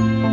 お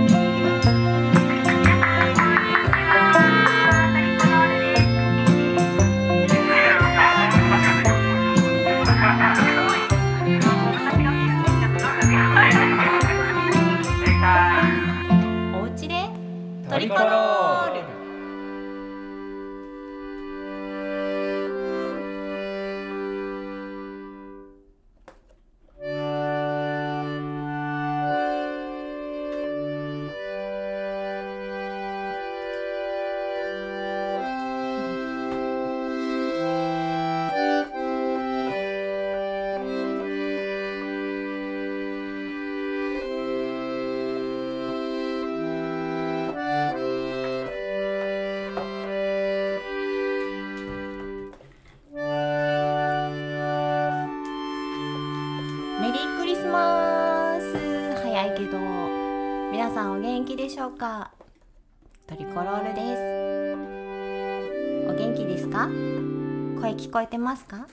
えてますか？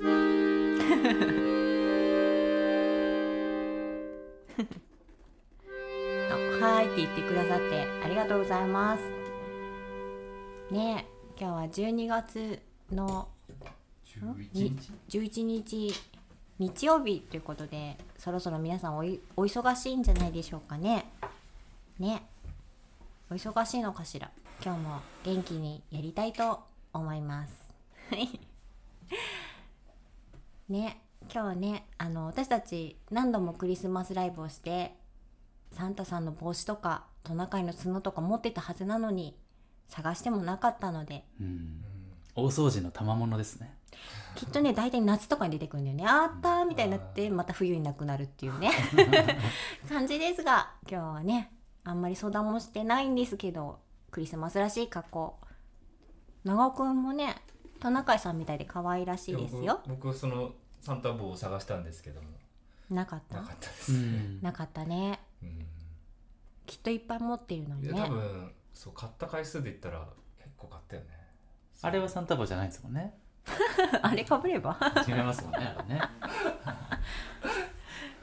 あはいって言ってくださってありがとうございます。ねえ今日は12月のに11日？日曜日ということでそろそろ皆さんおいお忙しいんじゃないでしょうかね。ねお忙しいのかしら？今日も元気にやりたいと思いますね今日はねあの私たち何度もクリスマスライブをしてサンタさんの帽子とかトナカイの角とか持ってたはずなのに探してもなかったので。うん。大掃除の賜物ですね。きっとね大体夏とかに出てくるんだよね。あったーみたいになってまた冬になくなるっていうね。感じですが今日はねあんまり相談もしてないんですけどクリスマスらしい格好。長尾くんもねトナカイさんみたいで可愛らしいですよ。僕僕そのサンタ帽を探したんですけども。なかった？なかったです、うん。なかったね。うん。きっといっぱい持ってるのにね。多分そう買った回数で言ったら結構買ったよね。あれはサンタ帽じゃないですもんね。あれかぶれば？違いますもんねあれね。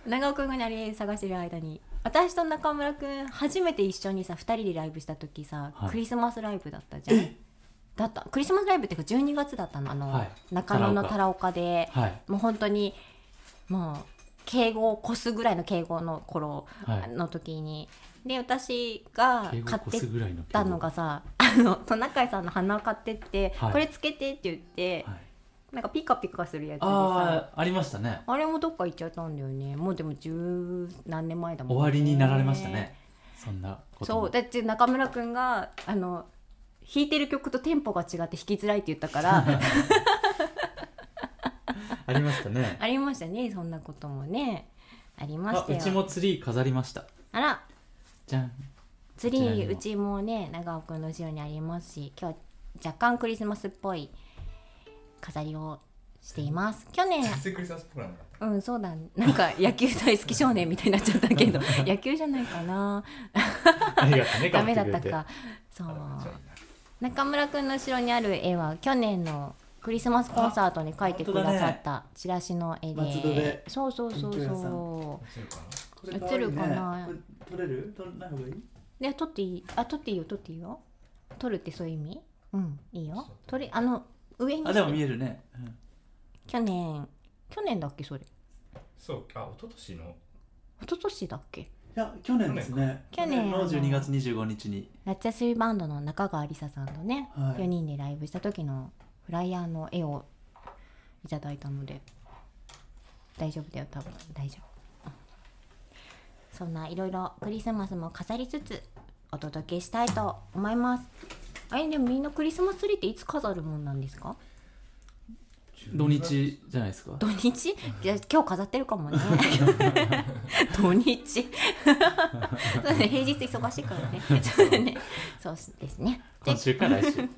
長尾くんがねあれ探してる間に私と中村くん初めて一緒にさ2人でライブした時さ、はい。クリスマスライブだったじゃんだった。クリスマスライブっていうか12月だったのあの、はい。中野のタラオカ。で。はい。もう本当にもう敬語を越すぐらいの敬語の頃はい。の時に、で私が買ってたのがさ あのトナカイさんの鼻を買ってって、はい。これつけてって言って、はい。なんかピカピカするやつでさ。ありましたね。あれもどっか行っちゃったんだよね。もうでも十何年前だもん、終わりになられましたね。そんなことも。そう。だって中村くんがあの弾いてる曲とテンポが違って弾きづらいって言ったから。ありましたね。ありましたねそんなこともね。ありましたうちもツリー飾りました。あら。じゃん。ツリーうちもね長尾くんの後ろにありますし今日若干クリスマスっぽい飾りをしています。去年。全然クリスマスっぽくなかったうんそうだなんか野球大好き少年みたいになっちゃったけど。野球じゃないかな。ありがとうね ダメだってたかそう中村くんの後ろにある絵は去年のクリスマスコンサートに描いてくださったチラシの絵で。松戸で。そうそうそうそ映るかこ映るかな。これ撮れる？撮らない方がいい？うで撮っていい？あ撮っていいよ。撮っていいよ撮るってそういう意味？うんいいよ。撮りあの上にあでも見えるね、うん。去年去年だっけそれ？なそうあ一昨年の。一昨年だっけ？いや去年ですね。去年の12月25日に。夏休みバンドの中川りささんとね、はい。4人でライブした時のフライヤーの絵をいただいたので大丈夫だよ多分。大丈夫。そんないろいろクリスマスも飾りつつお届けしたいと思います。あれでもみんなクリスマスツリーっていつ飾るもんなんですか？土日じゃないですか。土日？じゃあ今日飾ってるかもね。土日。そうね平日忙しいからね。そうね。そうですね。で今週から来週。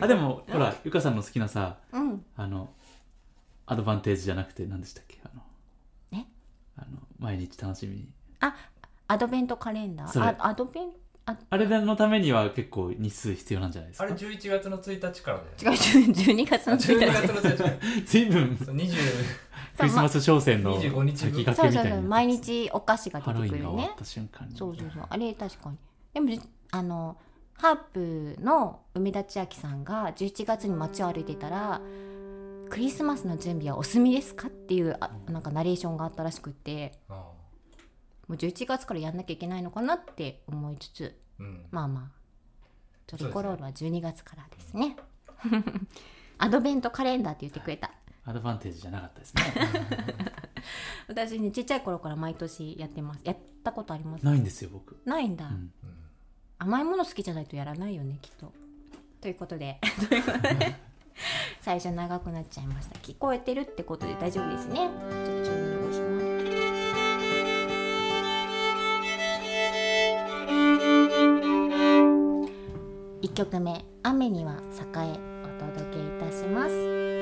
あでもほらゆかさんの好きなさうん。あのアドバンテージじゃなくて何でしたっけ？あのえ？あの毎日楽しみに。あアドベントカレンダー。あアドベンああれのためには結構日数必要なんじゃないですか？あれ11月の1日からだよね。違う12月の1 12日月の1日。随分。そう20クリスマス商戦の25日分。先駆そうそうそう毎日お菓子がハロウ出てくるね。ィンが終わった瞬間に。そうそうそうあれ確かに。でもあのハープの梅田千秋さんが11月に街を歩いてたら「クリスマスの準備はお済みですか?」っていうあなんかナレーションがあったらしくって。あもう11月からやんなきゃいけないのかなって思いつつーうん。まあまあトリコロールは12月からですね。アドベントカレンダーって言ってくれた。アドバンテージじゃなかったですね。私ねちっちゃい頃から毎年やってます。やったことあります？ないんですよ僕、ないんだ、うん、うん甘いもの好きじゃないとやらないよねきっと。ということで。ということで最初長くなっちゃいました。聞こえてるってことで大丈夫ですね1曲目「雨には栄え」お届けいたします「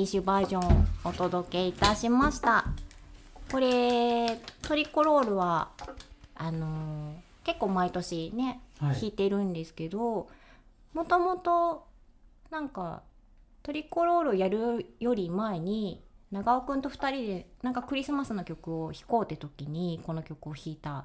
イリッシュバージョンをお届けいたしました。これトリコロールはあのー結構毎年ね、はい。弾いてるんですけどもともとなんかトリコロールをやるより前に長尾くんと2人でなんかクリスマスの曲を弾こうって時にこの曲を弾いた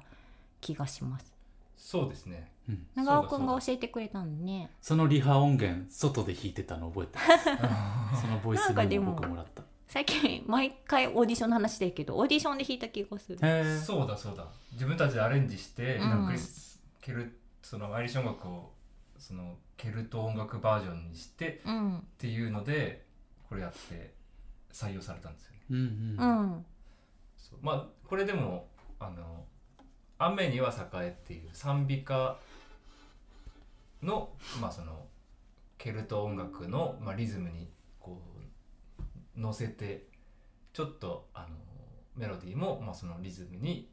気がします。そうですねうん。長尾くが教えてくれたんでね。そのリハ音源外で弾いてたの覚えてます。そのボイスメモ僕もらった。最近毎回オーディションの話してるけどオーディションで弾いた気がする。そうだそうだ。自分たちでアレンジして、うん。なんかケルそのアイリッシュ音楽をそのケルト音楽バージョンにしてうん。っていうのでこれやって採用されたんですよね。うんううん。んそう。まあこれでもあの「雨には栄え」っていう賛美歌のまあそのケルト音楽の、まあ、リズムにこう乗せてちょっとあのメロディーも、まあ、そのリズムに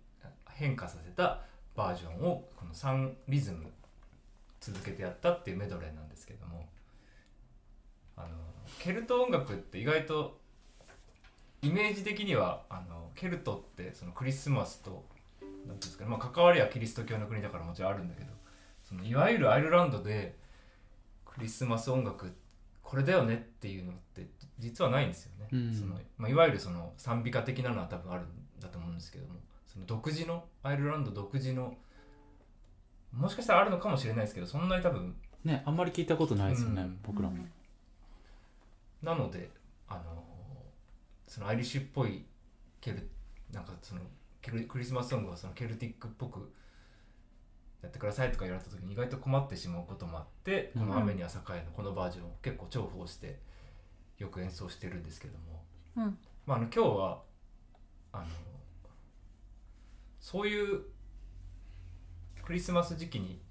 変化させたバージョンをこの3リズム続けてやったっていうメドレーなんですけども。あのケルト音楽って意外とイメージ的にはあのケルトってそのクリスマスとなんですかね、まあ、関わりはキリスト教の国だからもちろんあるんだけどそのいわゆるアイルランドでクリスマス音楽これだよねっていうのって実はないんですよね、うん。そのまあ、いわゆるその賛美歌的なのは多分あるんだと思うんですけどもその独自のアイルランド独自のもしかしたらあるのかもしれないですけどそんなに多分ねあんまり聞いたことないですよね、うん。僕らも、なのであのそのアイリッシュっぽいケルなんかそのケルクリスマスソングをそのケルティックっぽくやってくださいとか言われた時に意外と困ってしまうこともあって、この「雨には栄え」のこのバージョンを結構重宝してよく演奏してるんですけども、うん。まあ、あの今日はあのそういうクリスマス時期に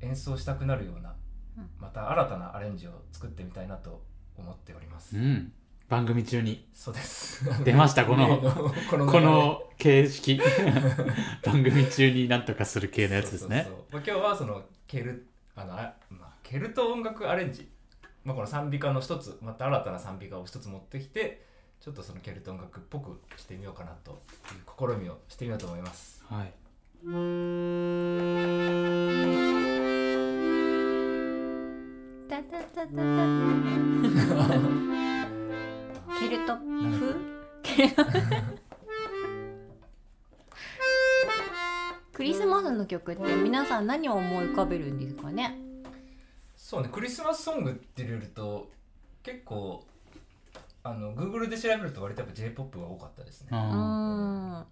演奏したくなるような、うん。また新たなアレンジを作ってみたいなと思っております。うん番組中に。そうです。出ましたこの。例 このこの形式。番組中になんとかする系のやつですね。そうそうそう。まあ、今日はそのケルあのあ、まあ、ケルト音楽アレンジ、まあ、この賛美歌の一つまた新たな賛美歌を一つ持ってきてちょっとそのケルト音楽っぽくしてみようかなという試みをしてみようと思います。はい。タタタタタケルト風 クリスマスの曲って皆さん何を思い浮かべるんですかね？そうねクリスマスソングって言われると結構あの Google で調べると割とやっぱ J−POP が多かったですね。うん。な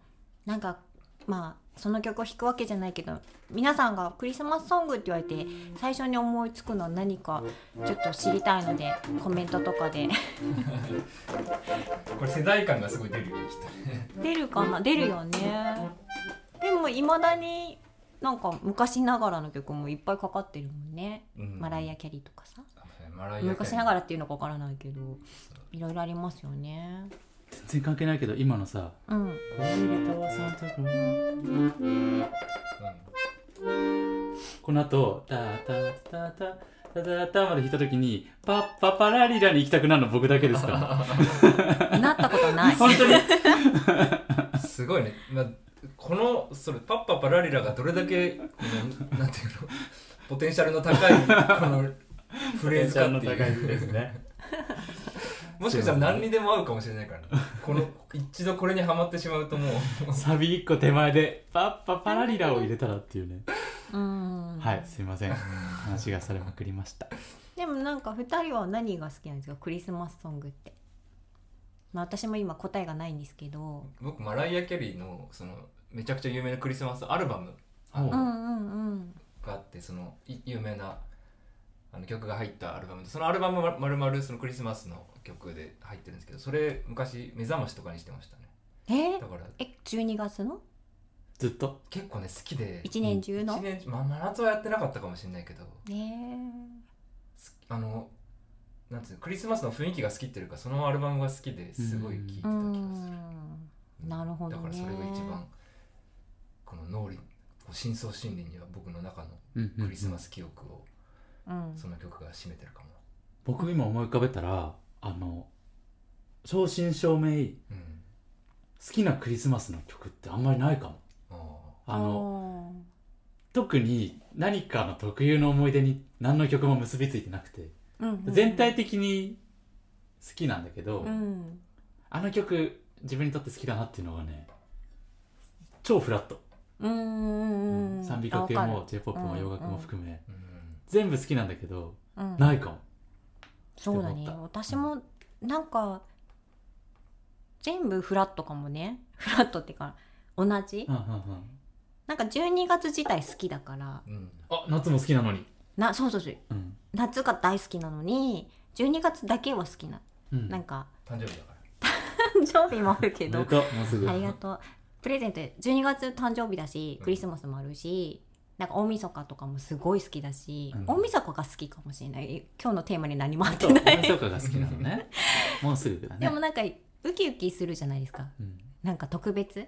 んかまあその曲を弾くわけじゃないけど皆さんがクリスマスソングって言われて最初に思いつくのは何かちょっと知りたいのでコメントとかで。これ世代感がすごい出るよね出るかな？出るよね。でもいまだになんか昔ながらの曲もいっぱいかかってるもんね、うん。マライア・キャリーとかさ。昔ながらっていうのかわからないけどいろいろありますよね。ー全然関係ないけど今のさうん「恋人はサンタクローうんこの後タタタタタタタまで弾いた時にパッパパラリラに行きたくなるの僕だけですか？なったことない。本当に。すごいね、まあ、このそれパッパパラリラがどれだけなんていうの？ポテンシャルの高いこのフレーズかっていう。ですねもしかしたら何にでも合うかもしれないから。ねこの一度これにはまってしまうともう。サビ1個手前でパッパパラリラを入れたらっていうね。うん。はいすいません。話がされまくりました。でもなんか2人は何が好きなんですか？クリスマスソングって。まあ私も今答えがないんですけど。僕マライア・キャリーのそのめちゃくちゃ有名なクリスマスアルバムあおのうんうんうん。があってそのい有名なあの曲が入ったアルバムでそのアルバムままるまるそのクリスマスの曲で入ってるんですけどそれ昔目覚ましとかにしてましたね。え？だからえ12月の？ずっと？結構ね好きで。一年中の、一年まあ真夏はやってなかったかもしれないけど。ねすあのなんつうのクリスマスの雰囲気が好きっていうかそのアルバムが好きですごい聴いてた気がする。ん。なるほどね。だからそれが一番この脳裏こ深層心理には僕の中のクリスマス記憶をうんその曲が占めてるかも、僕今思い浮かべたらあの正真正銘うん好きなクリスマスの曲ってあんまりないかも。ああの特に何かの特有の思い出に何の曲も結びついてなくてうんうんうん。全体的に好きなんだけど、うん。あの曲自分にとって好きだなっていうのがね超フラット、うんうんうん賛美歌系も j p o p もうん洋楽も含め、ーうん全部好きなんだけどるうん。ないかも、そうだね。私もなんか全部フラットかもね。フラットっていうか同じ。うんうんうん。なんか12月自体好きだから。うん。あ夏も好きなのに、なそうそうそう。うん。夏が大好きなのに12月だけは好きな。うん、なんか誕生日だから。誕生日もあるけど。おめでとうもうすぐ。ありがとう。プレゼント12月誕生日だしうんクリスマスもあるし、なんか大晦日とかもすごい好きだし、うん。大晦日が好きかもしれない。今日のテーマに何も合ってない。大晦日が好きなのね。もうすぐだね。でもなんかウキウキするじゃないですか。うん。なんか特別？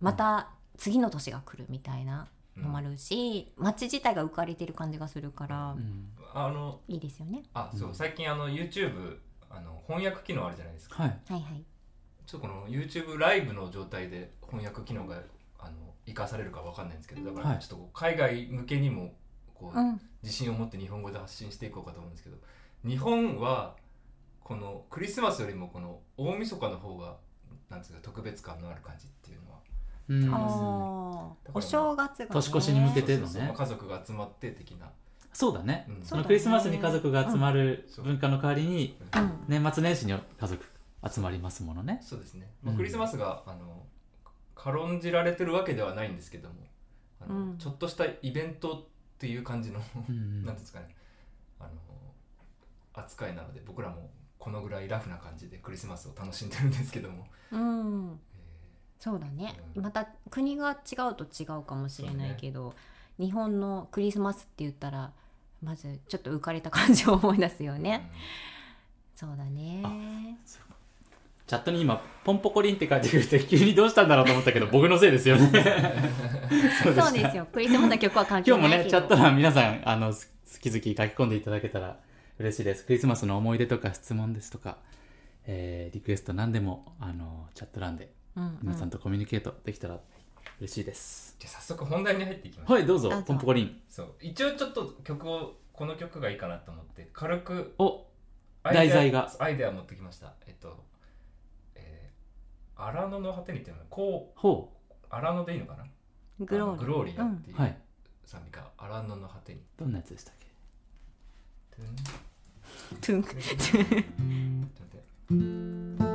また次の年が来るみたいなのもあうんるし、街自体が浮かれてる感じがするから、うん。あのいいですよね。あそう、うん。最近あの YouTube あの翻訳機能あるじゃないですか。はいはいはい。ちょっとこの YouTube ライブの状態で翻訳機能があの生かされるかわかんないんですけどだからはい。ちょっとこう海外向けにもこう、うん。自信を持って日本語で発信していこうかと思うんですけど日本はこのクリスマスよりもこの大晦日の方がなんですか特別感のある感じっていうのはうん。あお正月が、ね、年越しに向けてのね。家族が集まって的な、そうだね、うん。そのクリスマスに家族が集まるうん。文化の代わりにうん。年末年始に家族集まりますものね。そうですね、まあ、うんクリスマスが、あの軽んじられてるわけではないんですけどもあの、うん。ちょっとしたイベントっていう感じのうん なんていうんですかね。あの扱いなので僕らもこのぐらいラフな感じでクリスマスを楽しんでるんですけども、うん。えそうだね、うん。また国が違うと違うかもしれないけど、日本のクリスマスって言ったらまずちょっと浮かれた感じを思い出すよーね、そうだねチャットに今ポンポコリンって書いてくれて急にどうしたんだろうと思ったけど 僕のせいですよね。そうでしたそうですよ。クリスマスの曲は関係今日もないけど。ねチャット欄皆さんあの好き好き書き込んでいただけたら嬉しいです。クリスマスの思い出とか質問ですとか、えーリクエスト何でもあのチャット欄でうんうん。皆さんとコミュニケートできたら嬉しいです、じゃあ早速本題に入っていきましょう、はいどうぞポンポコリン。そう。一応ちょっと曲をこの曲がいいかなと思って軽くお題材が。アイデア持ってきました。えっとえー、荒野の果てにっていうのはこうほ荒野でいいのかな？グローリー。グローリアっていう。うはい。賛美歌、荒野の果てに。どんなやつでしたっけ？トゥン。トゥン。ちょっと待って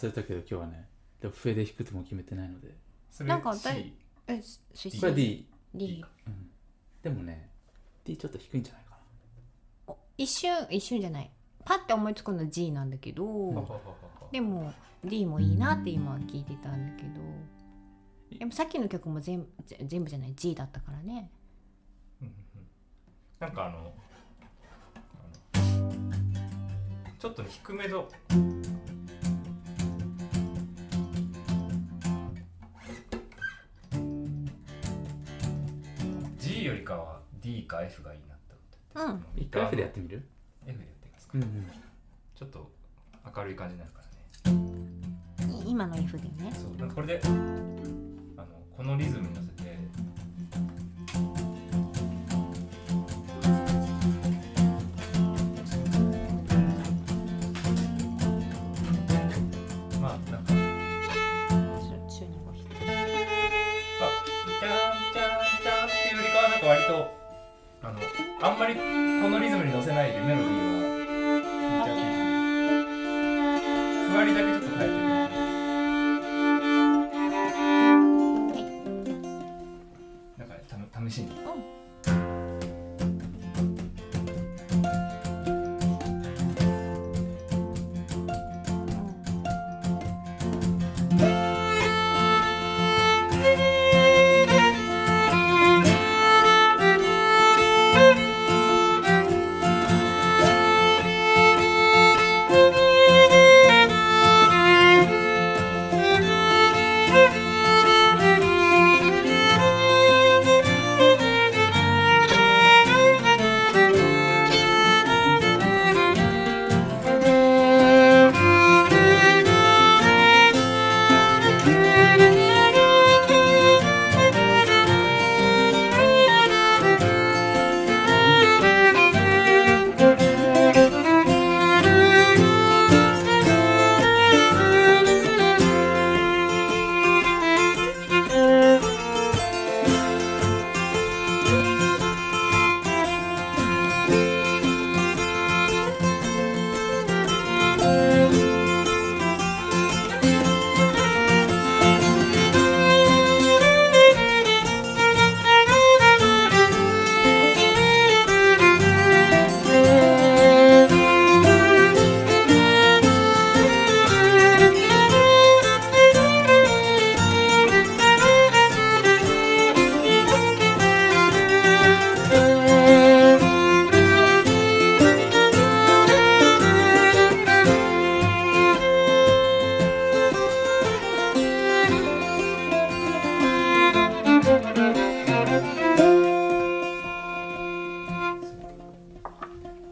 忘れたけど今日はね。でも笛で弾くとも決めてないので。それなんか C 誰えしこれは D、D うん、でもね D ちょっと低いんじゃないかお一瞬一瞬じゃない。パッて思いつくの G なんだけど、でも D もいいなって今聞いてたんだけど。でもさっきの曲も全部ぜ全部じゃない。G だったからね。うんうんうん。なんかあのあのちょっとね低めの D か F がいいなって思って。うん。な一回 F でやってみる？F でやってみますか、うんうん。ちょっと明るい感じになるからね。い今の F でね。そうこれであのこのリズム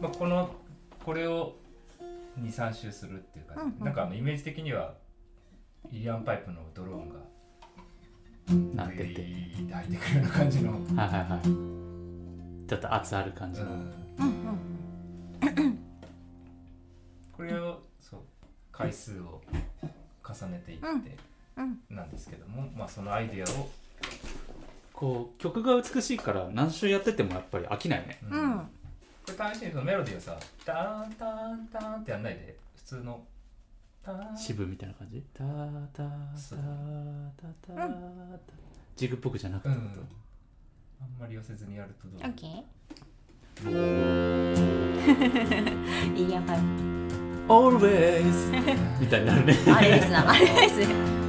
まあ、このこれを23周するっていう感じ、うんうんなんかあのイメージ的にはイリアンパイプのドローンがなって。て入ってくるような感じの、はいはいはい。ちょっと圧ある感じの、うん。うんうんこれをそう回数を重ねていってうん。なんですけども、まあ、そのアイデアを、こう曲が美しいから何周やっててもやっぱり飽きないね。うんこれ試しにそのメロディーをさターンターンターンってやんないで。普通の。ターン。支部みたいな感じ？タータータそうータタタジグっぽくじゃなくて、うん。あんまり寄せずにやるとどう？オッケーイリアンパイ Always みたいになるね。プあれですなあれです「ち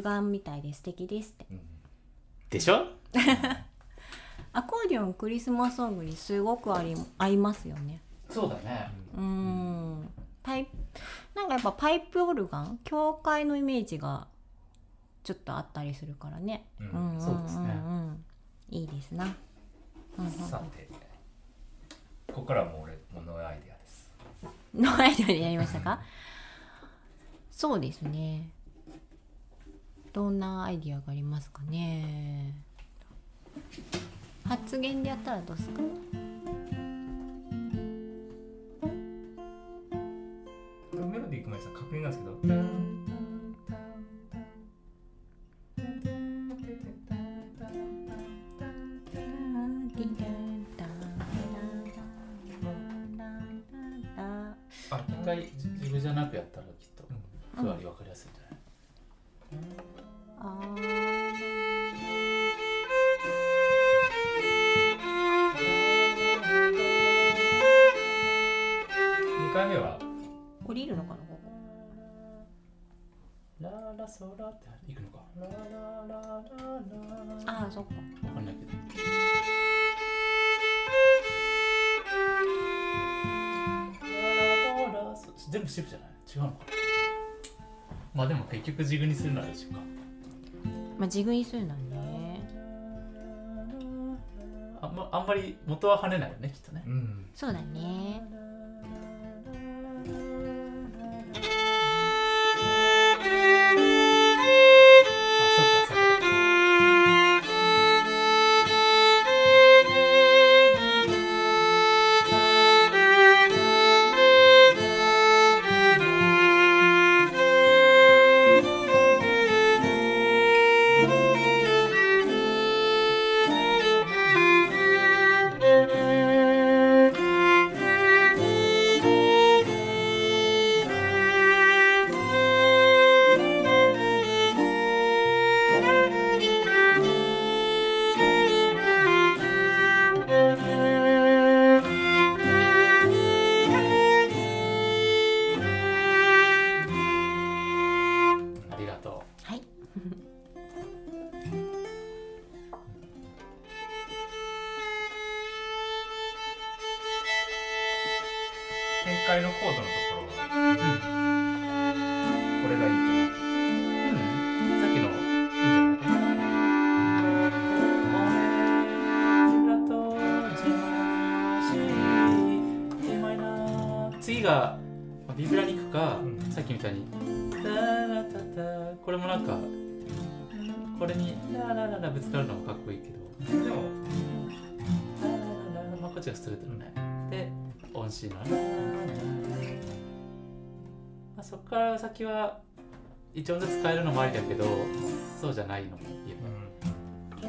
ルガンみたいで素敵ですって。でしょ？アコーディオンクリスマスソングにすごくあり合いますよね。そうだね。うーん。パイなんかやっぱパイプオルガン？教会のイメージがちょっとあったりするからね、うん。そうですね。いいですな、うんうんさてここからはもう俺ものアイデアです。のアイデアでやりましたか？そうですねどんなアイディアがありますかね？発言でやったらどうですかメロディー行く前にさ確認なんですけど。あ一回ジグじゃなくやったらきっとふわり分かりやすいんじゃない、シフじゃない？違うのか。なまあでも結局ジグにするなら一緒か。まあジグにするのはね。あんまあんまり元は跳ねないよねきっとね。うん。そうだね一音ずつ変えるのもありだけどそうじゃないのも言えば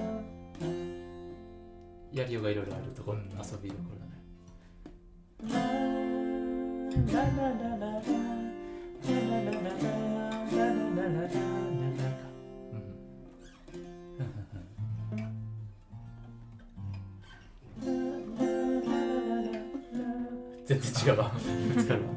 やりようがいろいろあるところ、うん。遊びどころだね。ラララララララララララララララララララ全然違うわ。ぶつかるわ。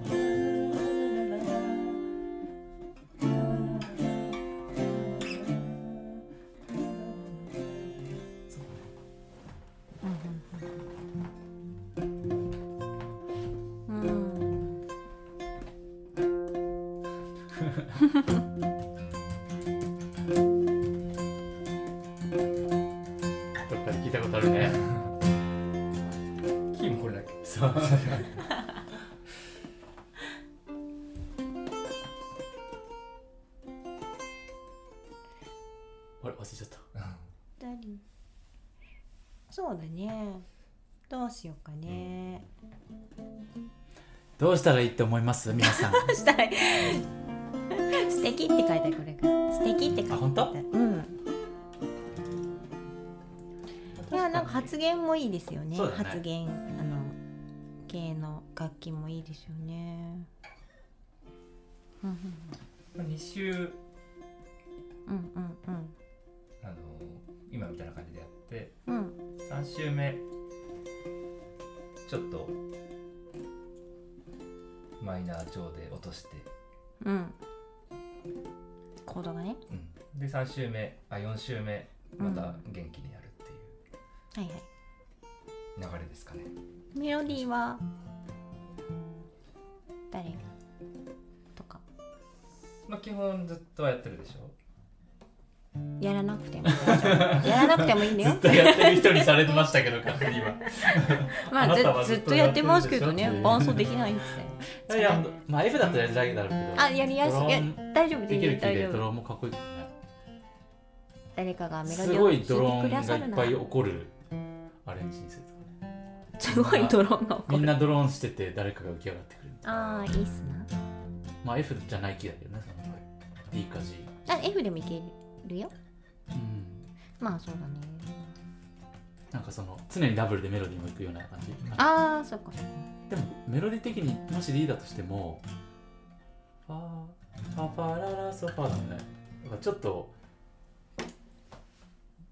しようかね、どうしたらいいって思います？皆さん。したら 素敵って書いてあるこれから素敵って書いてある。あ本当？うん。いやなんか発言もいいですよね。そうだね。発言あの系の楽器もいいですよね。うんうん2週うんうん。あの今みたいな感じでやって。うん。うん3週目ちちょっとマイナー調で落として、うん。コードがね。うん、で3週目あ4週目また元気にやるっていう。はいはい。流れですかね、メロディーは誰とかまあ基本ずっとやってるでしょやらなくても やらなくてもいいんだよ。ずっとやってる人にされてましたけど勝手に今まあずずっとやってまますすけどね。ね伴奏できないんですよいやまあ F だとやりづらいだろうけど。あやりやすい。大丈夫全できる然大丈ドローンもかっこいいけどね。誰かがメロディすごーを弾いドローくンがいっぱい起こるアレンジにするとかね。すごいドローンが起こる。みんなドローンしてて誰かが浮き上がってくるああいいっすな。まあ F じゃない気だけどねその場合 D か G あ F でもいけるよ。うん。まあそうだね。なんかその常にダブルでメロディーもいくような感じ？ああそっか。でもメロディー的にもし D だとしてもファーファファララソファだもんねちょっと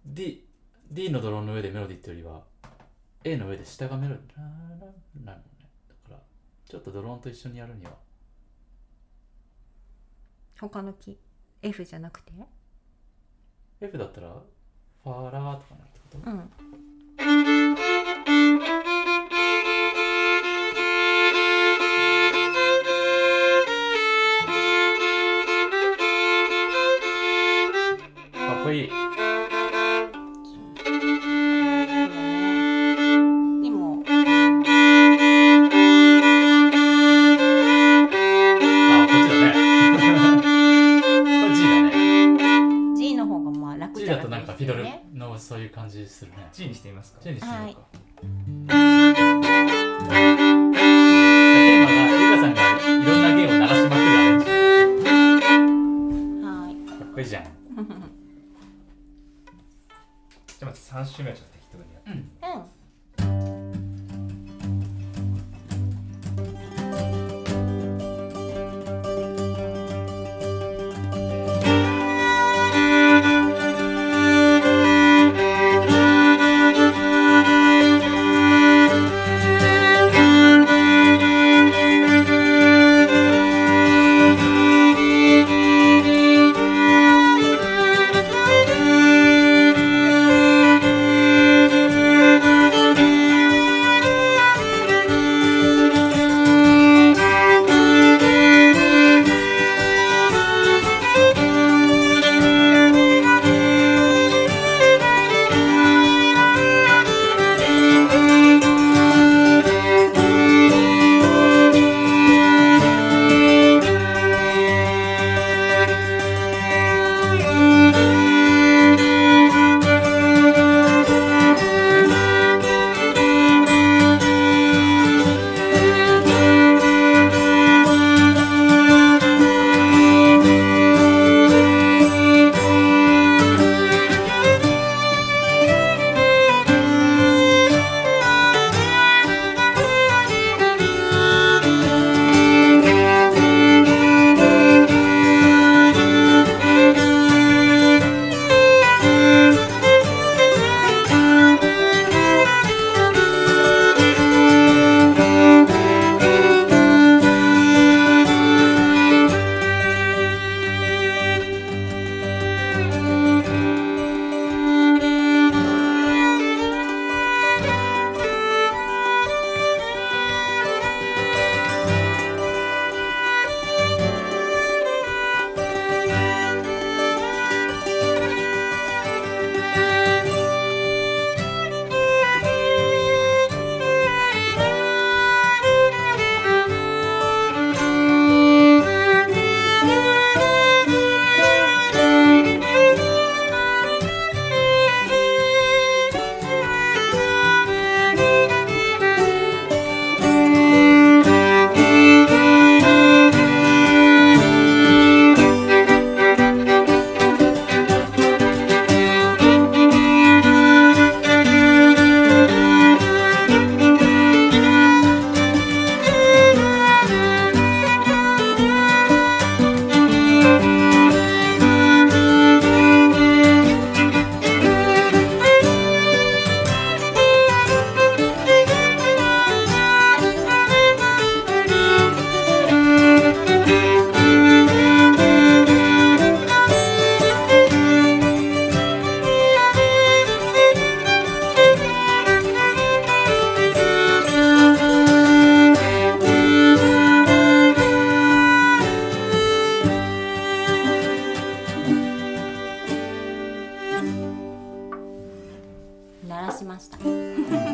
D, D のドローンの上でメロディーってよりは A の上で下がメロディーなるもんねだからちょっとドローンと一緒にやるには他のキー F じゃなくて F だったらファーラーとかなるってこと？うん。感じするね。G にしてみますか？G にしてみようか、はい。テーマがゆかさんがいろんな弦を鳴らしまくるアレンジ。はい。かっこいいじゃん。じゃあまず3週目はちょっと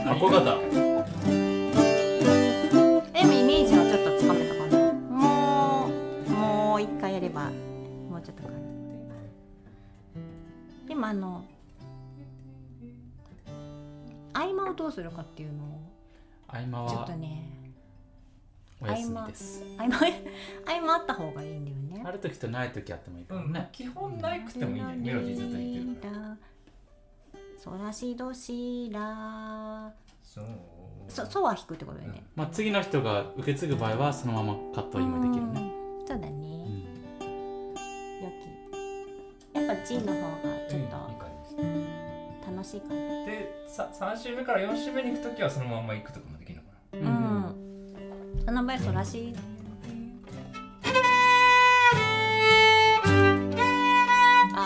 あ、こかった。でもイメージはちょっとつかめたかな。もう、もう一回やれば、もうちょっとかな。でもあの、合間をどうするかっていうのを、合間はちょっとね、お休みです合間 合間あった方がいいんだよねある時とない時あってもいいからね、うん、基本ないくてもいいねメロディーずっと言ってるからソラシドシラそう。そソは弾くってことだよね、まあ、次の人が受け継ぐ場合はそのままカットインができるね、うん。そうだね、うん。よき。やっぱ G の方がちょっと楽しいかな。でさ3週目から4週目に行く時はそのまま行くとかもできるのかな。うん、その場合ソラシ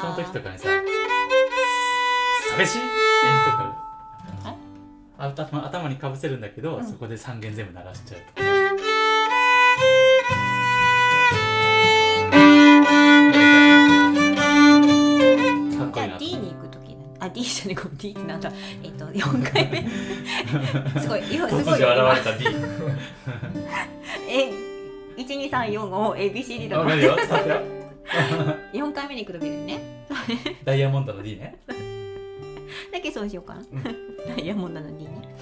その時とかかにさ「寂しい!」とか頭頭にかぶせるんだけど、うん。そこで3弦全部鳴らしちゃうとか。かっこいいな。D に行く時だね。あ D じゃねごめん D ってなんだ。えっと4回目。すごい今す突ごい。如現れた D え1234を ABCD だか。らわかるよ。伝わったよ。4回目に行く時だよね。ダイヤモンドの D ねだけそうしようか。な、ダイヤモンドの D ね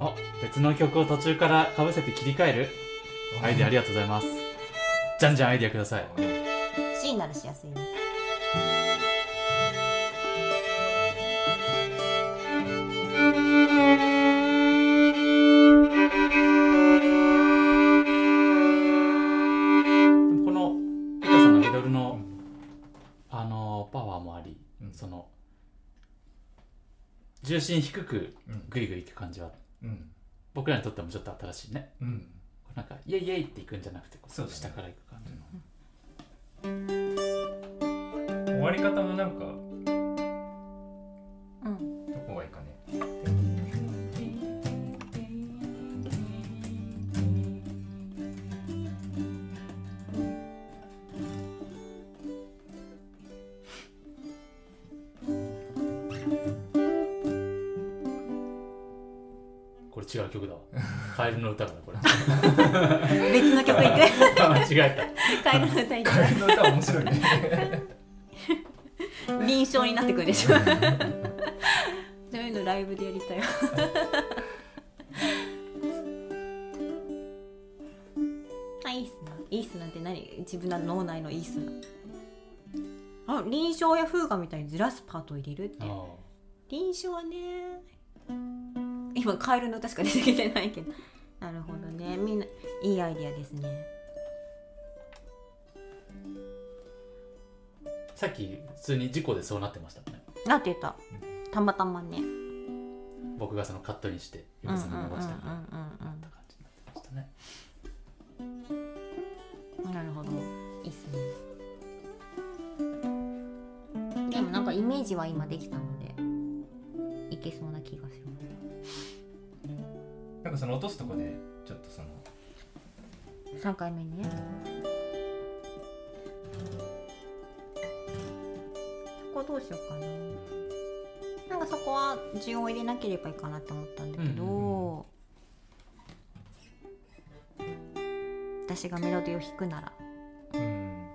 あ別の曲を途中からかぶせて切り替える？アイデアありがとうございます。じゃんじゃんアイデアください。C ならしやすいね重心低くうん。グイグイいく感じは。うん。僕らにとってもちょっと新しいね。うん。なんかイエイイエイっていくんじゃなくてこう下からいく感じの。終わり方もなんかうん。どこがいいかね違う曲だわ。カエルの歌だなこれ。別の曲行く間違えカエルの歌行くカエルの歌面白いね。臨床になってくるでしょ。そういうのライブでやりたいわ。あいいっすな。いいっすなんて何？自分の脳内のいいっすな。あ臨床や風雅みたいにずらすパートを入れるって。臨床ね今カエルの歌しか出てきてないけど。なるほどね。みんないいアイディアですね。ーさっき普通に事故でそうなってましたもんね。なってた？たまたまね。僕がそのカットにしてうんうん今その伸ばしたからうんうん。こんな感じになってましたね。うんなるほど。いいっすね。でもなんかイメージは今できたのでいけそうな気がしますなんかその落とすとこでちょっとその。3回目にね。そこどうしようかな。なんかそこは順を入れなければいいかなって思ったんだけど、私がメロディーを弾くなら。うん。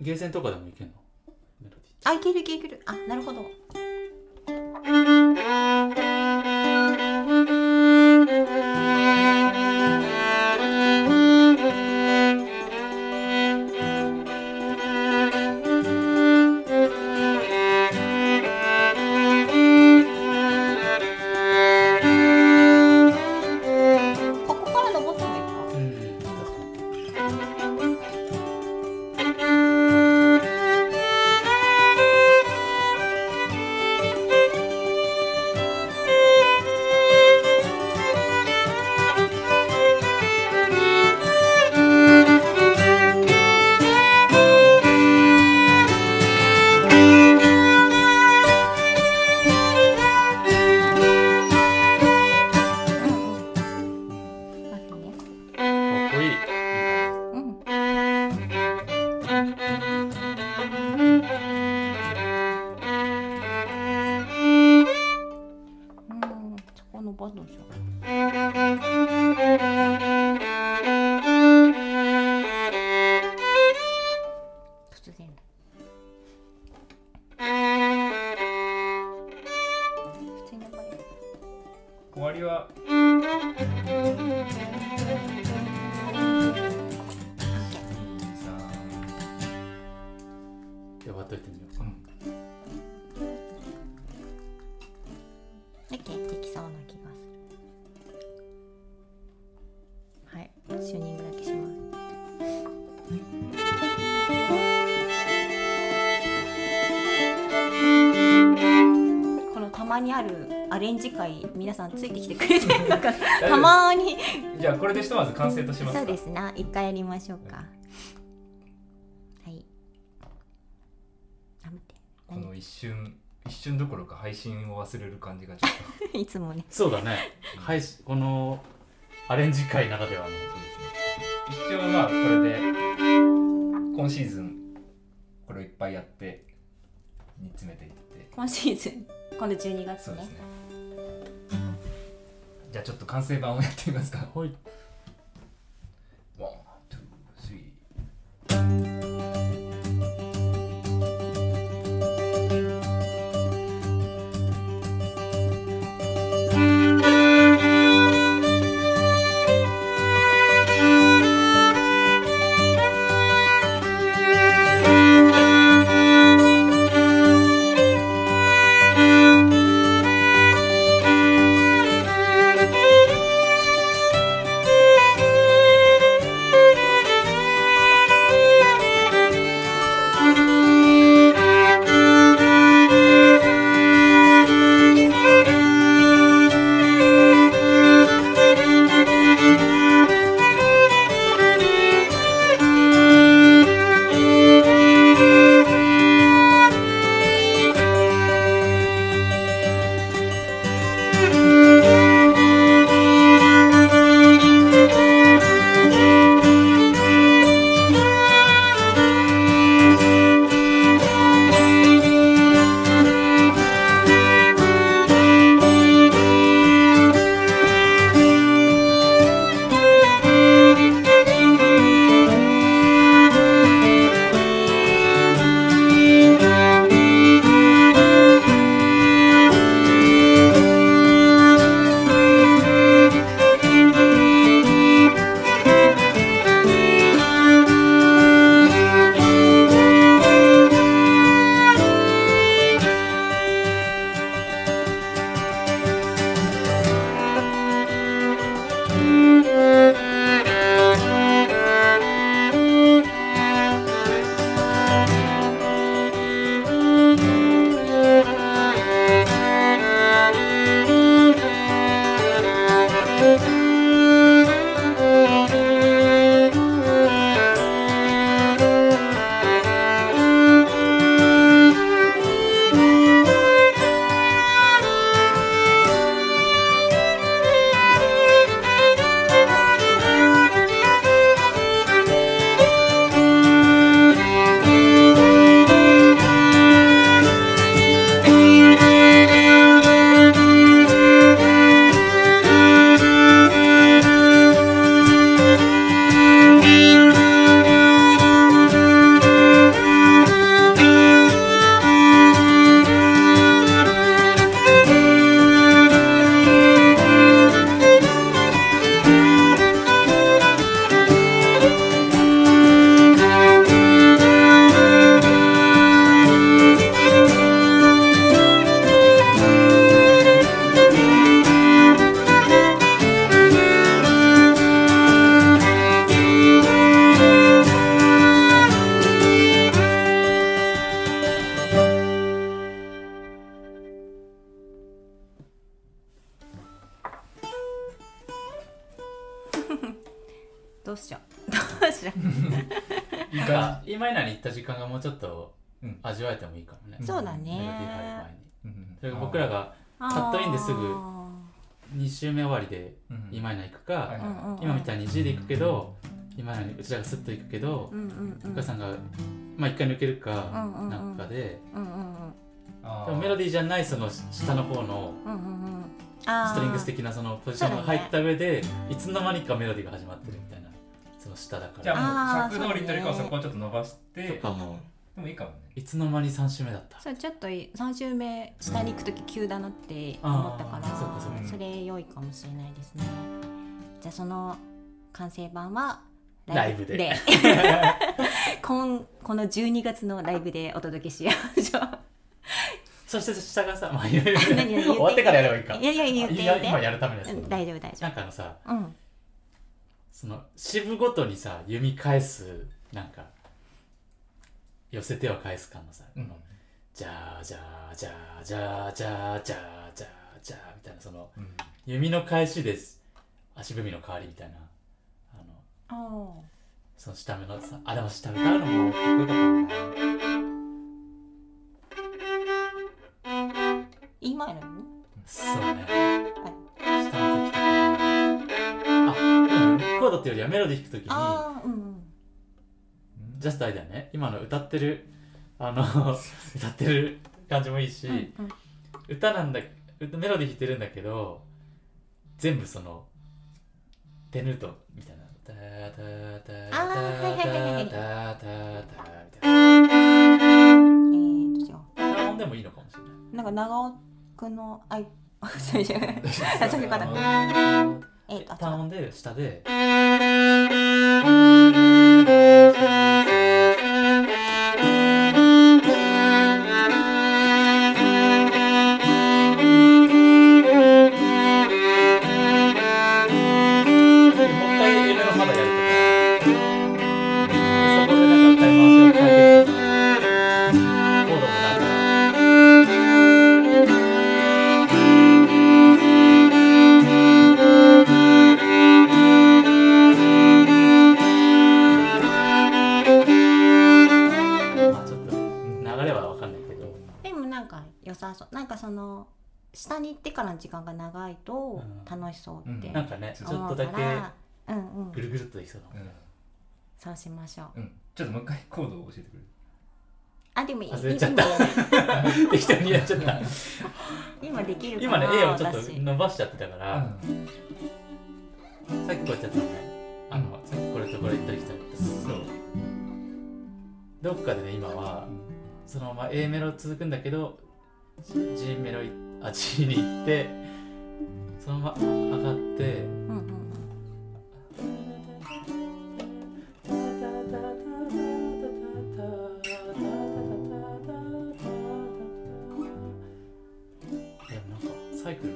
ゲーセンとかでもいけんの？メロディあいけるいけるいける。あなるほど皆さんついてきてくれてるのかな。たまーに。じゃあこれでひとまず完成としますか。そうですな。一回やりましょうか。はい。あ待って。この一瞬一瞬どころか配信を忘れる感じがちょっと。いつもね。そうだね。配信このアレンジ会ならではの。そうですね。一応まあこれで今シーズンこれをいっぱいやって煮詰めていって。今シーズン今度12月ね。そうですねじゃあちょっと完成版をやってみますか。はいなんか感今以内に行った時間がもうちょっとうん味わえてもいいかもね、うそうだメロディー入る前ねにじ。それが僕らがカカットインですぐ2週目終わりで今井菜行くか、はい今みたいに G で行くけど今井菜にうちらがスッと行くけど、うんうんうん。お母さんがまあ一回抜けるかなんかで、うんうんうん。あでもメロディーじゃないその下の方のストリングス的なそのポジションが入った上で、いつの間にかメロディーが始まってるみたいなその下だから。じゃあもう尺通りというよりかはそこをちょっと伸ばしてとかもでもいいかもね。いつの間に3週目だったそうちょっと3週目下に行く時急だなって思ったからあーそうかそうか。それ良いかもしれないですね。じゃあその完成版はライブで。今この12月のライブでお届けしましょう。そして下がさ、まあ、いろいろ。何々言って？終わってからやればいいか。いやいや言っていや言って。今やるためのやつうん大丈夫大丈なんかあのさ夫うんその支部ごとにさ弓返すなんか寄せては返す感のさ、うん。じゃあじゃあじゃあじゃあじゃあじゃあじゃあじゃあみたいなそのうん。弓の返しです。足踏みの代わりみたいなあのあその下目のさあでも下歌うのもかっこよかったもんな。あ今の？そうね。はいコードっていうよりはメロディー弾くときにああうんうん。ジャストアイだよね。今の歌ってるあの 歌ってる感じもいいし、うんうん。歌なんだ歌メロディー弾いてるんだけど全部そのテヌートみたいな。タタタあーはいはいはいはいタタタタみたいなえーどうしよ単音でもいいのかもしれないうなんか長尾くんのあいそういうあそういうこと単音で下で しそうって。なんかねちょっとだけぐるぐるっとできそうだもんうんそうしましょう。うん。ちょっともう一回コードを教えてくれる？あでもいい忘れちゃった。適当にやっちゃった。今できるか今ねな A をちょっと私。伸ばしちゃってたから、うん。さっきこうやってやったのね。あの、さっきこれとこれ行ったり来たりってそう。どっかでね今はそのまま A メロ続くんだけど G メロいあ G に行ってそのまま上がってうんうんうんいやなんかサイクル。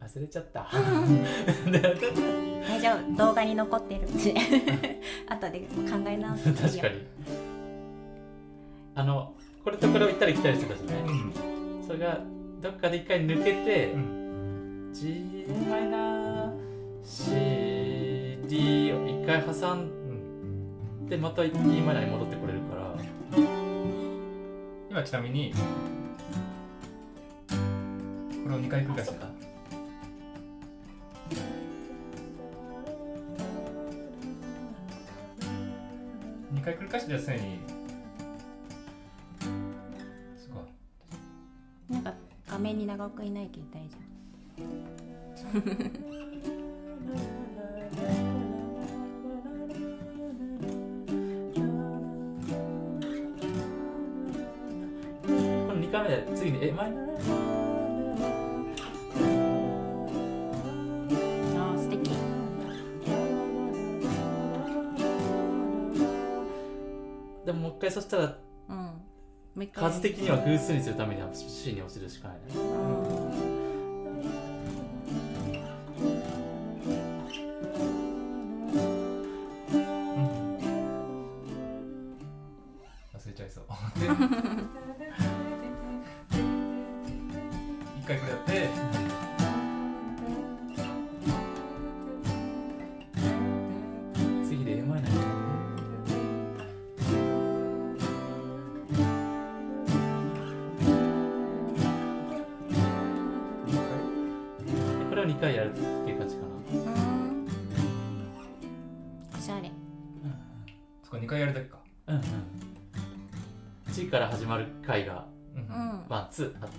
忘れちゃった。大丈夫。動画に残ってる 後で考え直す確かにあのこれとこれを行ったり来たりしてたじゃない、うん。それがどっかで一回抜けて、うん。G マイナー CD を一回挟んうん。でまた E マイナーに戻ってこれるから。今ちなみにこれを2回繰り返すそっか。2回繰り返してじゃあ常になんか画面に長くいないと痛いじこの2回目で次に A マイナーゃんあー素敵。でももう一回そしたら数的には偶数にするためには C に落ちるしかないね。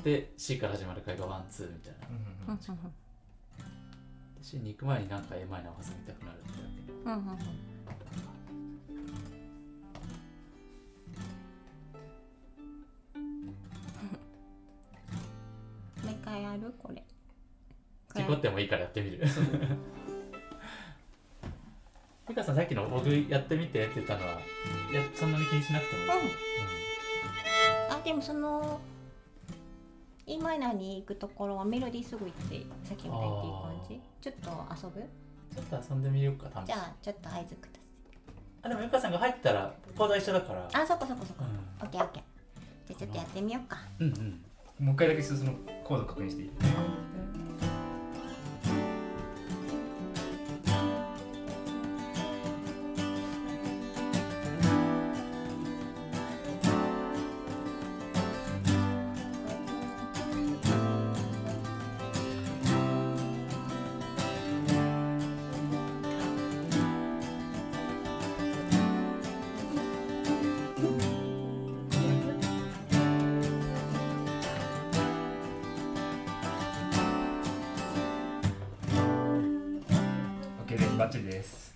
one two あって C から始まる回が one two みたいな。うんうんうん。しに行く前になんか a マイナーを挟みたくなるってだけ。うんうんうん。回やる？これ。事故ってもいいからやってみる。美香 さんさっきの僕やってみてって言ったのはいやそんなに気にしなくてもいい、あでもその E マイナーに行くところはメロディーすぐ行ってさっきみたいにいい感じ？ちょっと遊ぶ？ちょっと遊んでみようかじゃあちょっと合図くだあでも美香さんが入ったらコード一緒だから。さいあそこそこそこうオッケーオッケー。じゃあちょっとやってみようか。ん、うんうん。もう一回だけそのコード確認していい？オッ OK ですバッチリです。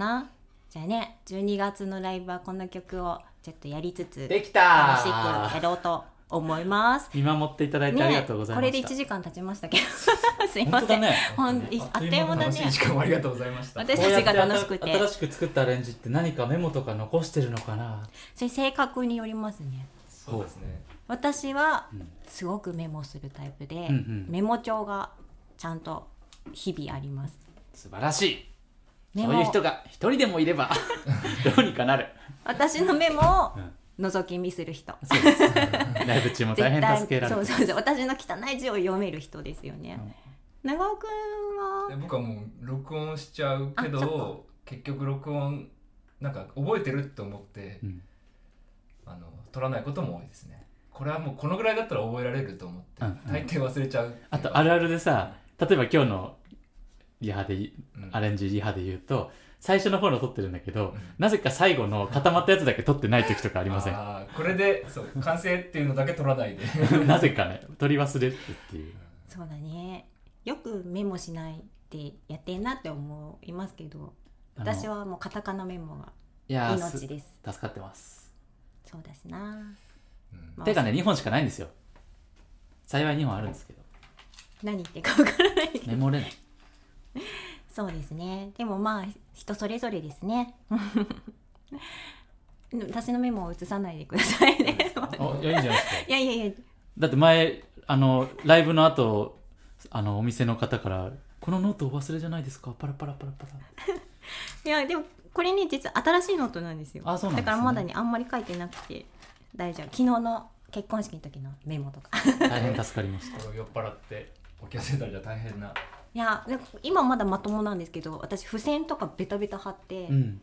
な。じゃあね12月のライブはこの曲をちょっとやりつつでき楽しくたやろうと思います。見守っていただいてありがとうございました、これで1時間経ちましたけど。すいません、本当だね。ほんいあっという間だ楽しいね時間をありがとうございました。私たちが楽しくて新しく作ったアレンジって何かメモとか残してるのかな？それ性格によりますね。そうですね。私はうん。すごくメモするタイプで、うんうん。メモ帳がちゃんと日々あります。素晴らしいそういう人が一人でもいれば どうにかなる。私のメモをうん。覗き見する人。そうです。ライブ中も大変助けられて。そうそうそう。私の汚い字を読める人ですよね、長尾くんは？で僕はもう録音しちゃうけど結局録音なんか覚えてると思って、うん。あの取らないことも多いですね。これはもうこのぐらいだったら覚えられると思って、うんうん。大抵忘れちゃうあとあるあるでさ例えば今日のリハでうん。アレンジリハで言うと最初の方の撮ってるんだけど、うん。なぜか最後の固まったやつだけ撮ってない時とかありません？あーこれでそう完成っていうのだけ取らないで。なぜかね撮り忘れるっていう。そうだね。よくメモしないでやってんなって思いますけど私はもうカタカナメモが命です。助かってます。そうだしな、うん。まあてかね2本しかないんですよ。幸い2本あるんですけど。何言ってるか分からないメモれない そうですね。でもまあ人それぞれですね。私のメモを写さないでくださいね。おい。やいいじゃないですか。いやいやいや。だって前あのライブの後あのお店の方から「このノートお忘れじゃないですか。パラパラパラパラ」いやでもこれね実は新しいノートなんですよ。あそうなんですね。だからまだねあんまり書いてなくて大丈夫。昨日の結婚式の時のメモとか。大変助かりました。酔っ払って起き忘れたらじゃ大変ないやで今まだまともなんですけど私付箋とかベタベタ貼って、うん。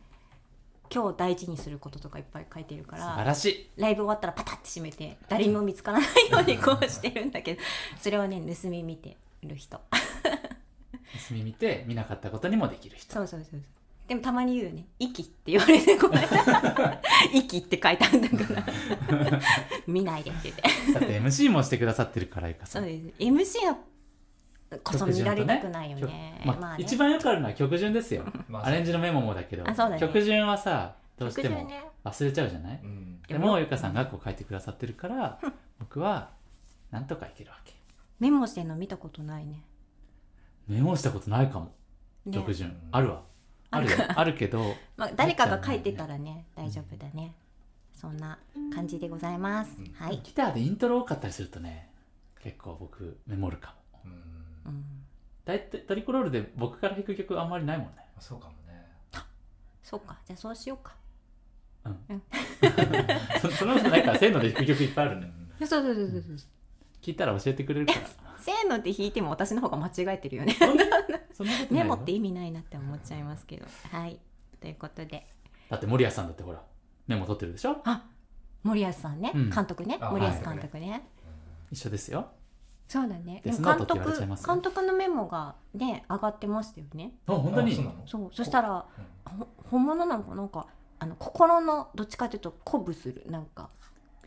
今日大事にすることとかいっぱい書いてるか素晴ららしい。ライブ終わったらパタッて閉めて誰にも見つからないようにこうしてるんだけど それをね盗み見てる人。休み見て見なかったことにもできる人。そうそうそうそう。でもたまに言うよね「息」って言われてごめん「息」って書いてあるんだから。見ないでって。言ってだって MC もしてくださってるからゆかさそうんです。MC のこそ見られたくないよ曲ね。まあまあね一番よくあるのは曲順ですよ。まあアレンジのメモもだけどね。曲順はさどうしても忘れちゃうじゃない？うん。でもゆかさんがこう書いてくださってるから僕はなんとかいけるわけ。メモしてんの見たことないね。メモしたことないかも。ね。曲順。あるわ。あるよ。あるけど まあ、誰かが書いてたらね。大丈夫だね。そんな感じでございます、うん。はい、ギターでイントロ多かったりするとね結構僕メモるかも。うんうん、大体トリコロールで僕から弾く曲あんまりないもんね。そうかもね。そうか。じゃあそうしようか。そそのなんかせーので弾く曲いっぱいあるね。そうそうそうそうそう。聞いたら教えてくれるから。せーのって弾いても私の方が間違えてるよね。そんなそんなことないよ。メモって意味ないなって思っちゃいますけど。はい。ということで。だって森谷さんだってほらメモ取ってるでしょ？あ森保さんね、うん。監督ね。あ森保はい監督ね、一緒ですよそうだね。で監督監督のメモがね上がってましたよね。あ本当にあそうなの？そうそしたらほ本物なのかなんかあの心のどっちかというと鼓舞する。なんか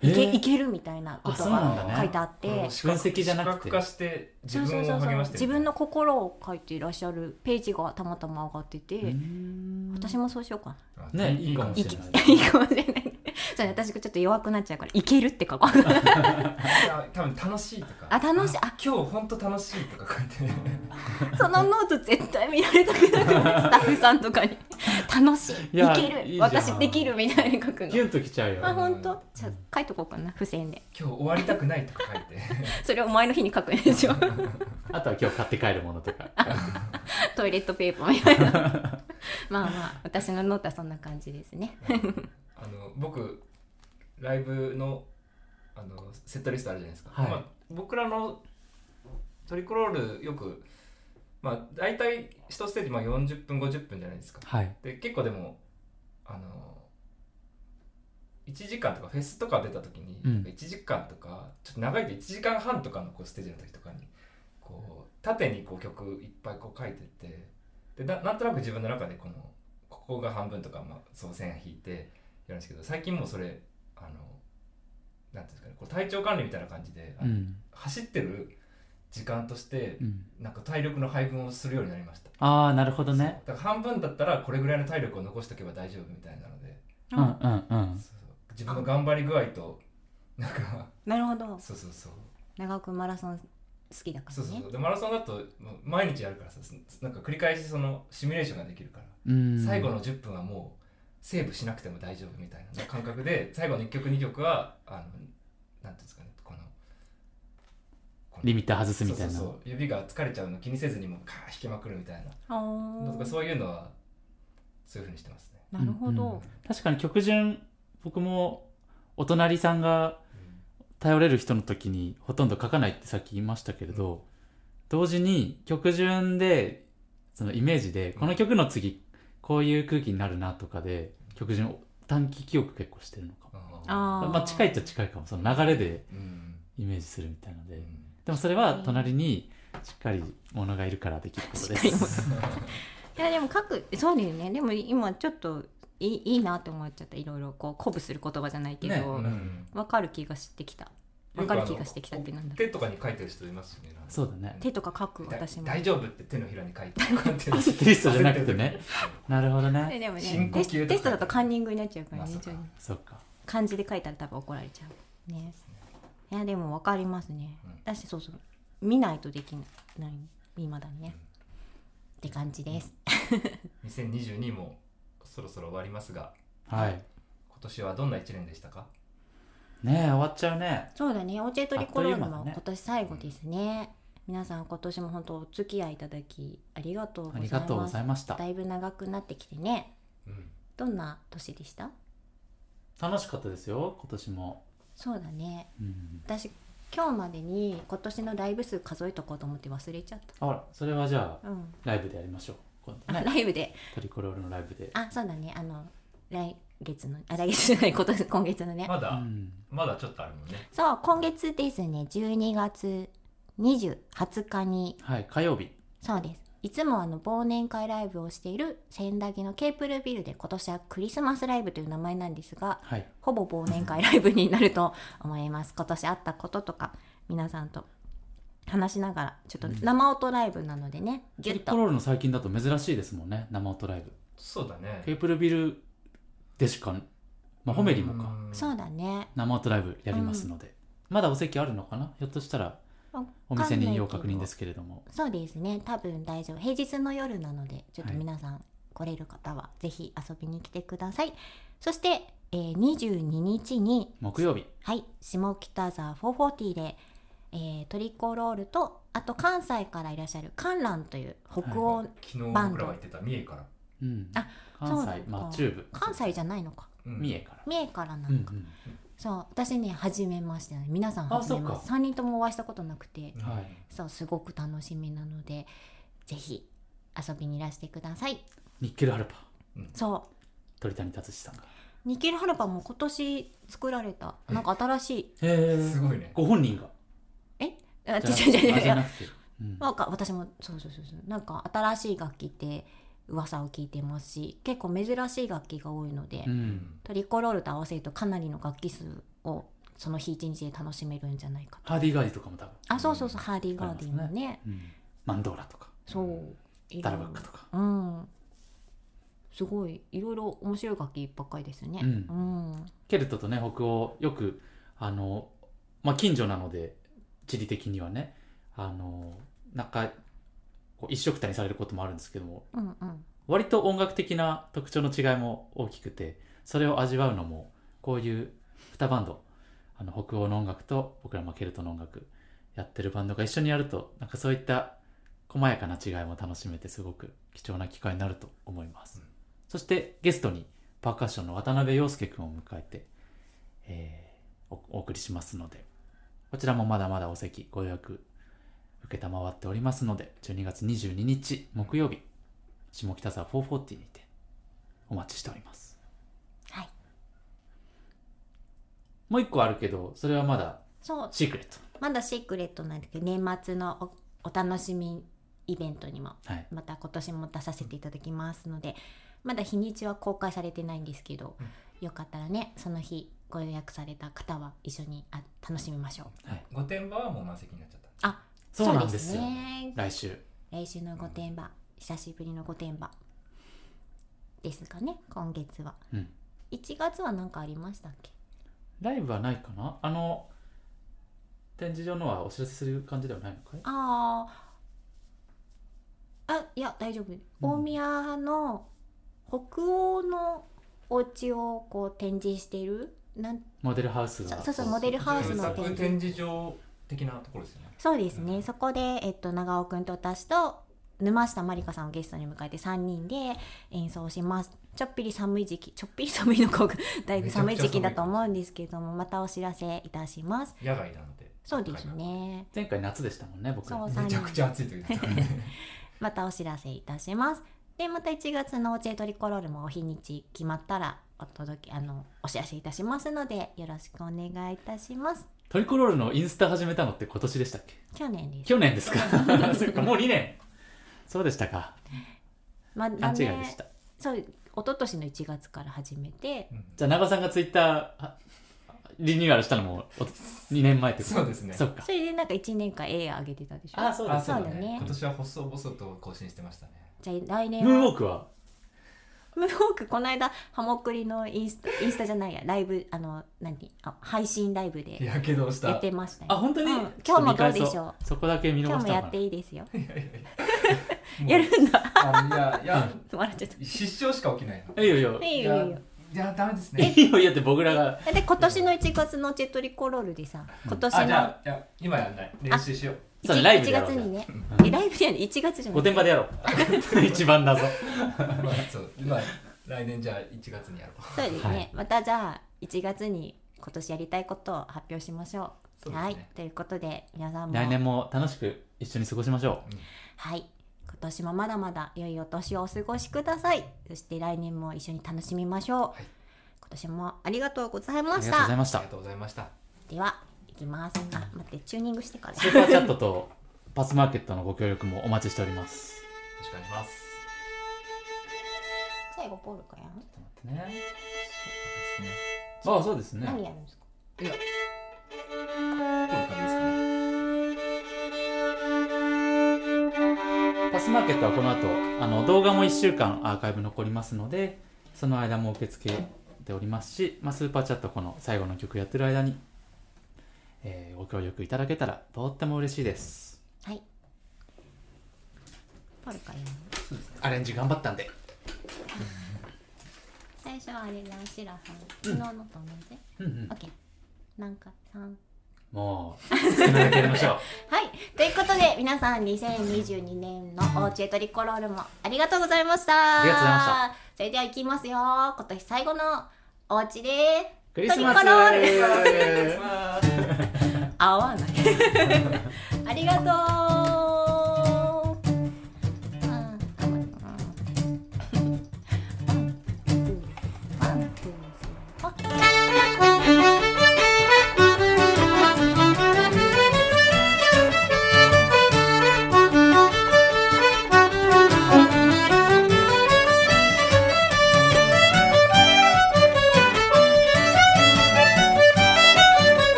いけ,、いけるみたいなこあとが書いてあって、これを視覚分析じゃなくて。化して自分をそうそうそうそう。励ましてる自分の心を書いていらっしゃるページがたまたま上がってて、私もそうしようかあねいいかもしれない。いいかもしれないそうね私がちょっと弱くなっちゃうから「いける」って書こう。多分楽しいとか。あ楽しい。あ今日本当楽しいとか書いて。そのノート絶対見られたくなくない？スタッフさんとかに「楽しい。いいやける。いい私できる」みたいに書くの。キュンときちゃうよ。あ本当？じゃあ書いとこうかな付箋で。今日終わりたくないとか書いて。それを前の日に書くんですよ あとは今日買って帰るものとか。トイレットペーパーみたいな。まあまあ私のノートはそんな感じですね。あの僕ライブのあのセットリストあるじゃないですか、はい。まあ、僕らのトリコロールよくまあ大体1ステージまあ40分50分じゃないですか。はい。で結構でもあの1時間とかフェスとか出た時に、うん。1時間とかちょっと長いと1時間半とかのこうステージの時とかにこう縦にこう曲いっぱいこう書いてってでななんとなく自分の中でこのここが半分とか、まあ、そう線引いてやるんですけど最近もうそれあのなんていうんですかねこう体調管理みたいな感じで、うん。走ってる時間としてうん。なんか体力の配分をするようになりました。ああなるほどね。そう。だから半分だったらこれぐらいの体力を残しておけば大丈夫みたいなので、うんうんうん。そうそう。自分の頑張り具合となんかなるほど。そうそうそう。長くマラソン好きだかそうらねそう。でマラソンだと毎日やるからさなんか繰り返しそのシミュレーションができるから、うん。最後の10分はもうセーブしなくても大丈夫みたいな感覚で最後の1曲2曲はあのなんていうんですかねこのこのリミッター外すみたいな。そうそうそう指が疲れちゃうの気にせずにもうカー弾きまくるみたいな。とかーそういうのはそういうふうにしてますね。なるほど、うんうん確かに曲順僕もお隣さんが頼れる人の時にほとんど書かないってさっき言いましたけれど、同時に曲順でそのイメージでこの曲の次こういう空気になるなとかで曲順を短期記憶結構してるのかも。ああー。まあ近いっちゃ近いかも。その流れでイメージするみたいので。うん。でもそれは隣にしっかりものがいるからできることです。いやでも書くそうだよね。でも今ちょっといいいいなって思っちゃった。いろいろこう鼓舞する言葉じゃないけど、ね。わうん。かる気がしてきたわかる気がしてきたってなんだ手とかに書いてる人いますよね。そうだね。手とか書くだ私も。大丈夫って手のひらに書いてこうやって焦ってる人じゃなくてね。なるほどね。えでもね深呼吸とかテステストだとカンニングになっちゃうからね、まあそっとそっか。漢字で書いたら多分怒られちゃうね。いやでもわかりますね、うん。だしそうそう見ないとできない。今だね、って感じです、2022もそろそろ終わりますが。はい。今年はどんな一年でしたか？ねえ終わっちゃうね。そうだね。オーチェトリコロールあっという間だね。も今年最後ですね。皆さん今年も本当お付き合いいただきありがとうございます。ありがとうございました。だいぶ長くなってきてね。うんどんな年でした？楽しかったですよ今年も、そうだね。うん、私今日までに今年のライブ数数えとこうと思って忘れちゃっあほらそれはじゃあたうん。ライブでやりましょう。今度あねライブで。トリコロールのライブで。あそうだね。あの来月のあ来月じゃない 今年今月のね、まだ、うん。まだちょっとあるもんね。そう今月ですね。12月20 20日に。はい火曜日。そうです。いつもあの忘年会ライブをしている千駄木のケープルビルで今年はクリスマスライブという名前なんですがはい。ほぼ忘年会ライブになると 思います。今年あったこととか皆さんと話しながらちょっと生音ライブなのでね、ギュッと。トリコロールの最近だと珍しいですもんね生音ライブ。そうだね。ケープルビルでしかまあホメリもか。うん。そうだね。生音ライブやりますので、まだお席あるのかな？ひょっとしたらお店に要確認ですけれども。そうですね。多分大丈夫。平日の夜なのでちょっとはい。皆さん来れる方はぜひ遊びに来てください、そして、えー22日に木曜日。はい。下北沢440で、えートリコロールとあと関西からいらっしゃる観覧という北欧、昨日バンド僕らが言ってた三重から、うん。あ関西まあ中部。関西じゃないのか。うん。三重から。三重からなのか、うんうんそう私ね初めましてなの。皆さん初めまあして3人ともお会いしたことなくて。はい。そうすごく楽しみなのでぜひ遊びにいらしてください。ニッケルハルパ。そう。鳥谷達志さんが。ニケルハルパも今年作られた。なんか新しい。へえすごいね。ご本人が。あじゃなくて違う違う違う。あじゃなくて、うん。なんか私もそうそうそうそう。なんか新しい楽器って噂を聞いてますし結構珍しい楽器が多いので、うん。トリコロールと合わせるとかなりの楽器数をその日一日で楽しめるんじゃないかと。ハーディーガーディとかも多分、あそうそうそうハーディーガーディもありね。うん。マンドーラとか。そう。いダラバッカとか。うん。すごいいろいろ面白い楽器ばっかりですね。うん。うんケルトとね北欧よくあの、まあ、近所なので地理的にはねあのなんかこう一緒くたにされることもあるんですけどもうんうん。割と音楽的な特徴の違いも大きくてそれを味わうのもこういう2バンド。あの北欧の音楽と僕らもケルトの音楽やってるバンドが一緒にやるとなんかそういった細やかな違いも楽しめてすごく貴重な機会になると思います、うん。そしてゲストにパーカッションの渡辺陽介君を迎えて、えーおお送りしますのでこちらもまだまだお席ご予約受けたまわっておりますので12月22日木曜日下北沢440にてお待ちしております。はい。もう一個あるけどそれはまだそう。シークレット。まだシークレットなんだけど年末のお楽しみイベントにもはい。また今年も出させていただきますのでまだ日にちは公開されてないんですけど、よかったらねその日ご予約された方は一緒にあ楽しみましょう。はい。御殿場はもう満席になっちゃった。あそうなんですよ。ね。来週。来週の御殿場。久しぶりの御殿場ですかね。今月は。うん。1月は何かありましたっけ？ライブはないかな？あの展示場のはお知らせする感じではないのかい？あー。あいや大丈夫、大宮の北欧のお家をこう展示してるなんモデルハウスがそそうそうモデルハウスの展示場的なところですよね。そうですね、そこで、えっと、長尾くんと私と沼下まりかさんをゲストに迎えて3人で演奏します。ちょっぴり寒い時期ちょっぴり寒いのか だいぶ寒い時期だと思うんですけれどもまたお知らせいたします。野外なのでそうですね。前回夏でしたもんね僕そうめちゃくちゃ暑い時 またお知らせいたします。でまた1月のオチェトリコロールもお日にち決まったらお届けあのお知らせいたしますのでよろしくお願いいたしますトリコロールのインスタ始めたのって今年でしたっけ？去年です。去年ですか？そっかもう2年。そうでしたか。ま勘違いでした。そう一昨年の1月から始めて。じゃあ長尾さんがツイッターリニューアルしたのも2年前ってこと？そうですね。そっか。それでなんか1年間絵上げてたでしょ？あそうですあそうだそうだね。ね今年は細々と更新してましたね。じゃあ来年ムーンウォはークは？ムーンウォークこの間ハモクリのインスタインスタじゃないやライブあの何？あ配信ライブでやけどしやったてましたよあ本当に、うん。今日もどうでしょう？そこだけ見逃今日もやっていいですよ。やるんだ。あいやいや。笑っちゃった。失笑しか起きないの。いいよいいよ。いいよいいよ。いやダメですね。いいよいいよ。って僕らが。で今年の1月のチェトリコロールでさ今年のあじゃあいや今やんない。練習しようそう 1, ライブでやろう月にね。うん。えライブでやる1月じゃない。御殿場でやろう。一番謎。まあそうまあ来年じゃあ1月にやろう。そうですね、はい。またじゃあ1月に今年やりたいことを発表しましょう。そうですね。はい。ということで皆さんも。来年も楽しく一緒に過ごしましょはい。今年もまだまだ良いお年をお過ごしください。そして来年も一緒に楽しみましょう、はい。今年もありがとうございうありました。がとうございました。ありがとうございました。では。行きます。あ待ってチューニングしてから。スーパーチャットとパスマーケットのご協力もお待ちしております。よろしくお願いします。最後ポールかやん。ちょっと待ってね。そうですねああそうですね。何やるんですか？いや。こういう感じですかね。パスマーケットはこの後あの動画も1週間アーカイブ残りますのでその間も受け付けておりますし、まあ、スーパーチャットこの最後の曲やってる間に、えーご協力いただけたらとっても嬉しいです。はい。ポールかやんアレンジ頑張ったんで。最初はあれだシラさん。昨日のと同じ、うんうん。オッケー。なんか3もう好きなだけやりましょう。はい。ということで、皆さん、2022年のおうちへトリコロールもありがとうございました。ありがとうございました。それでは行きますよ。今年最後のおうちでクリスマストリコロールまあ合わない。ありがとう。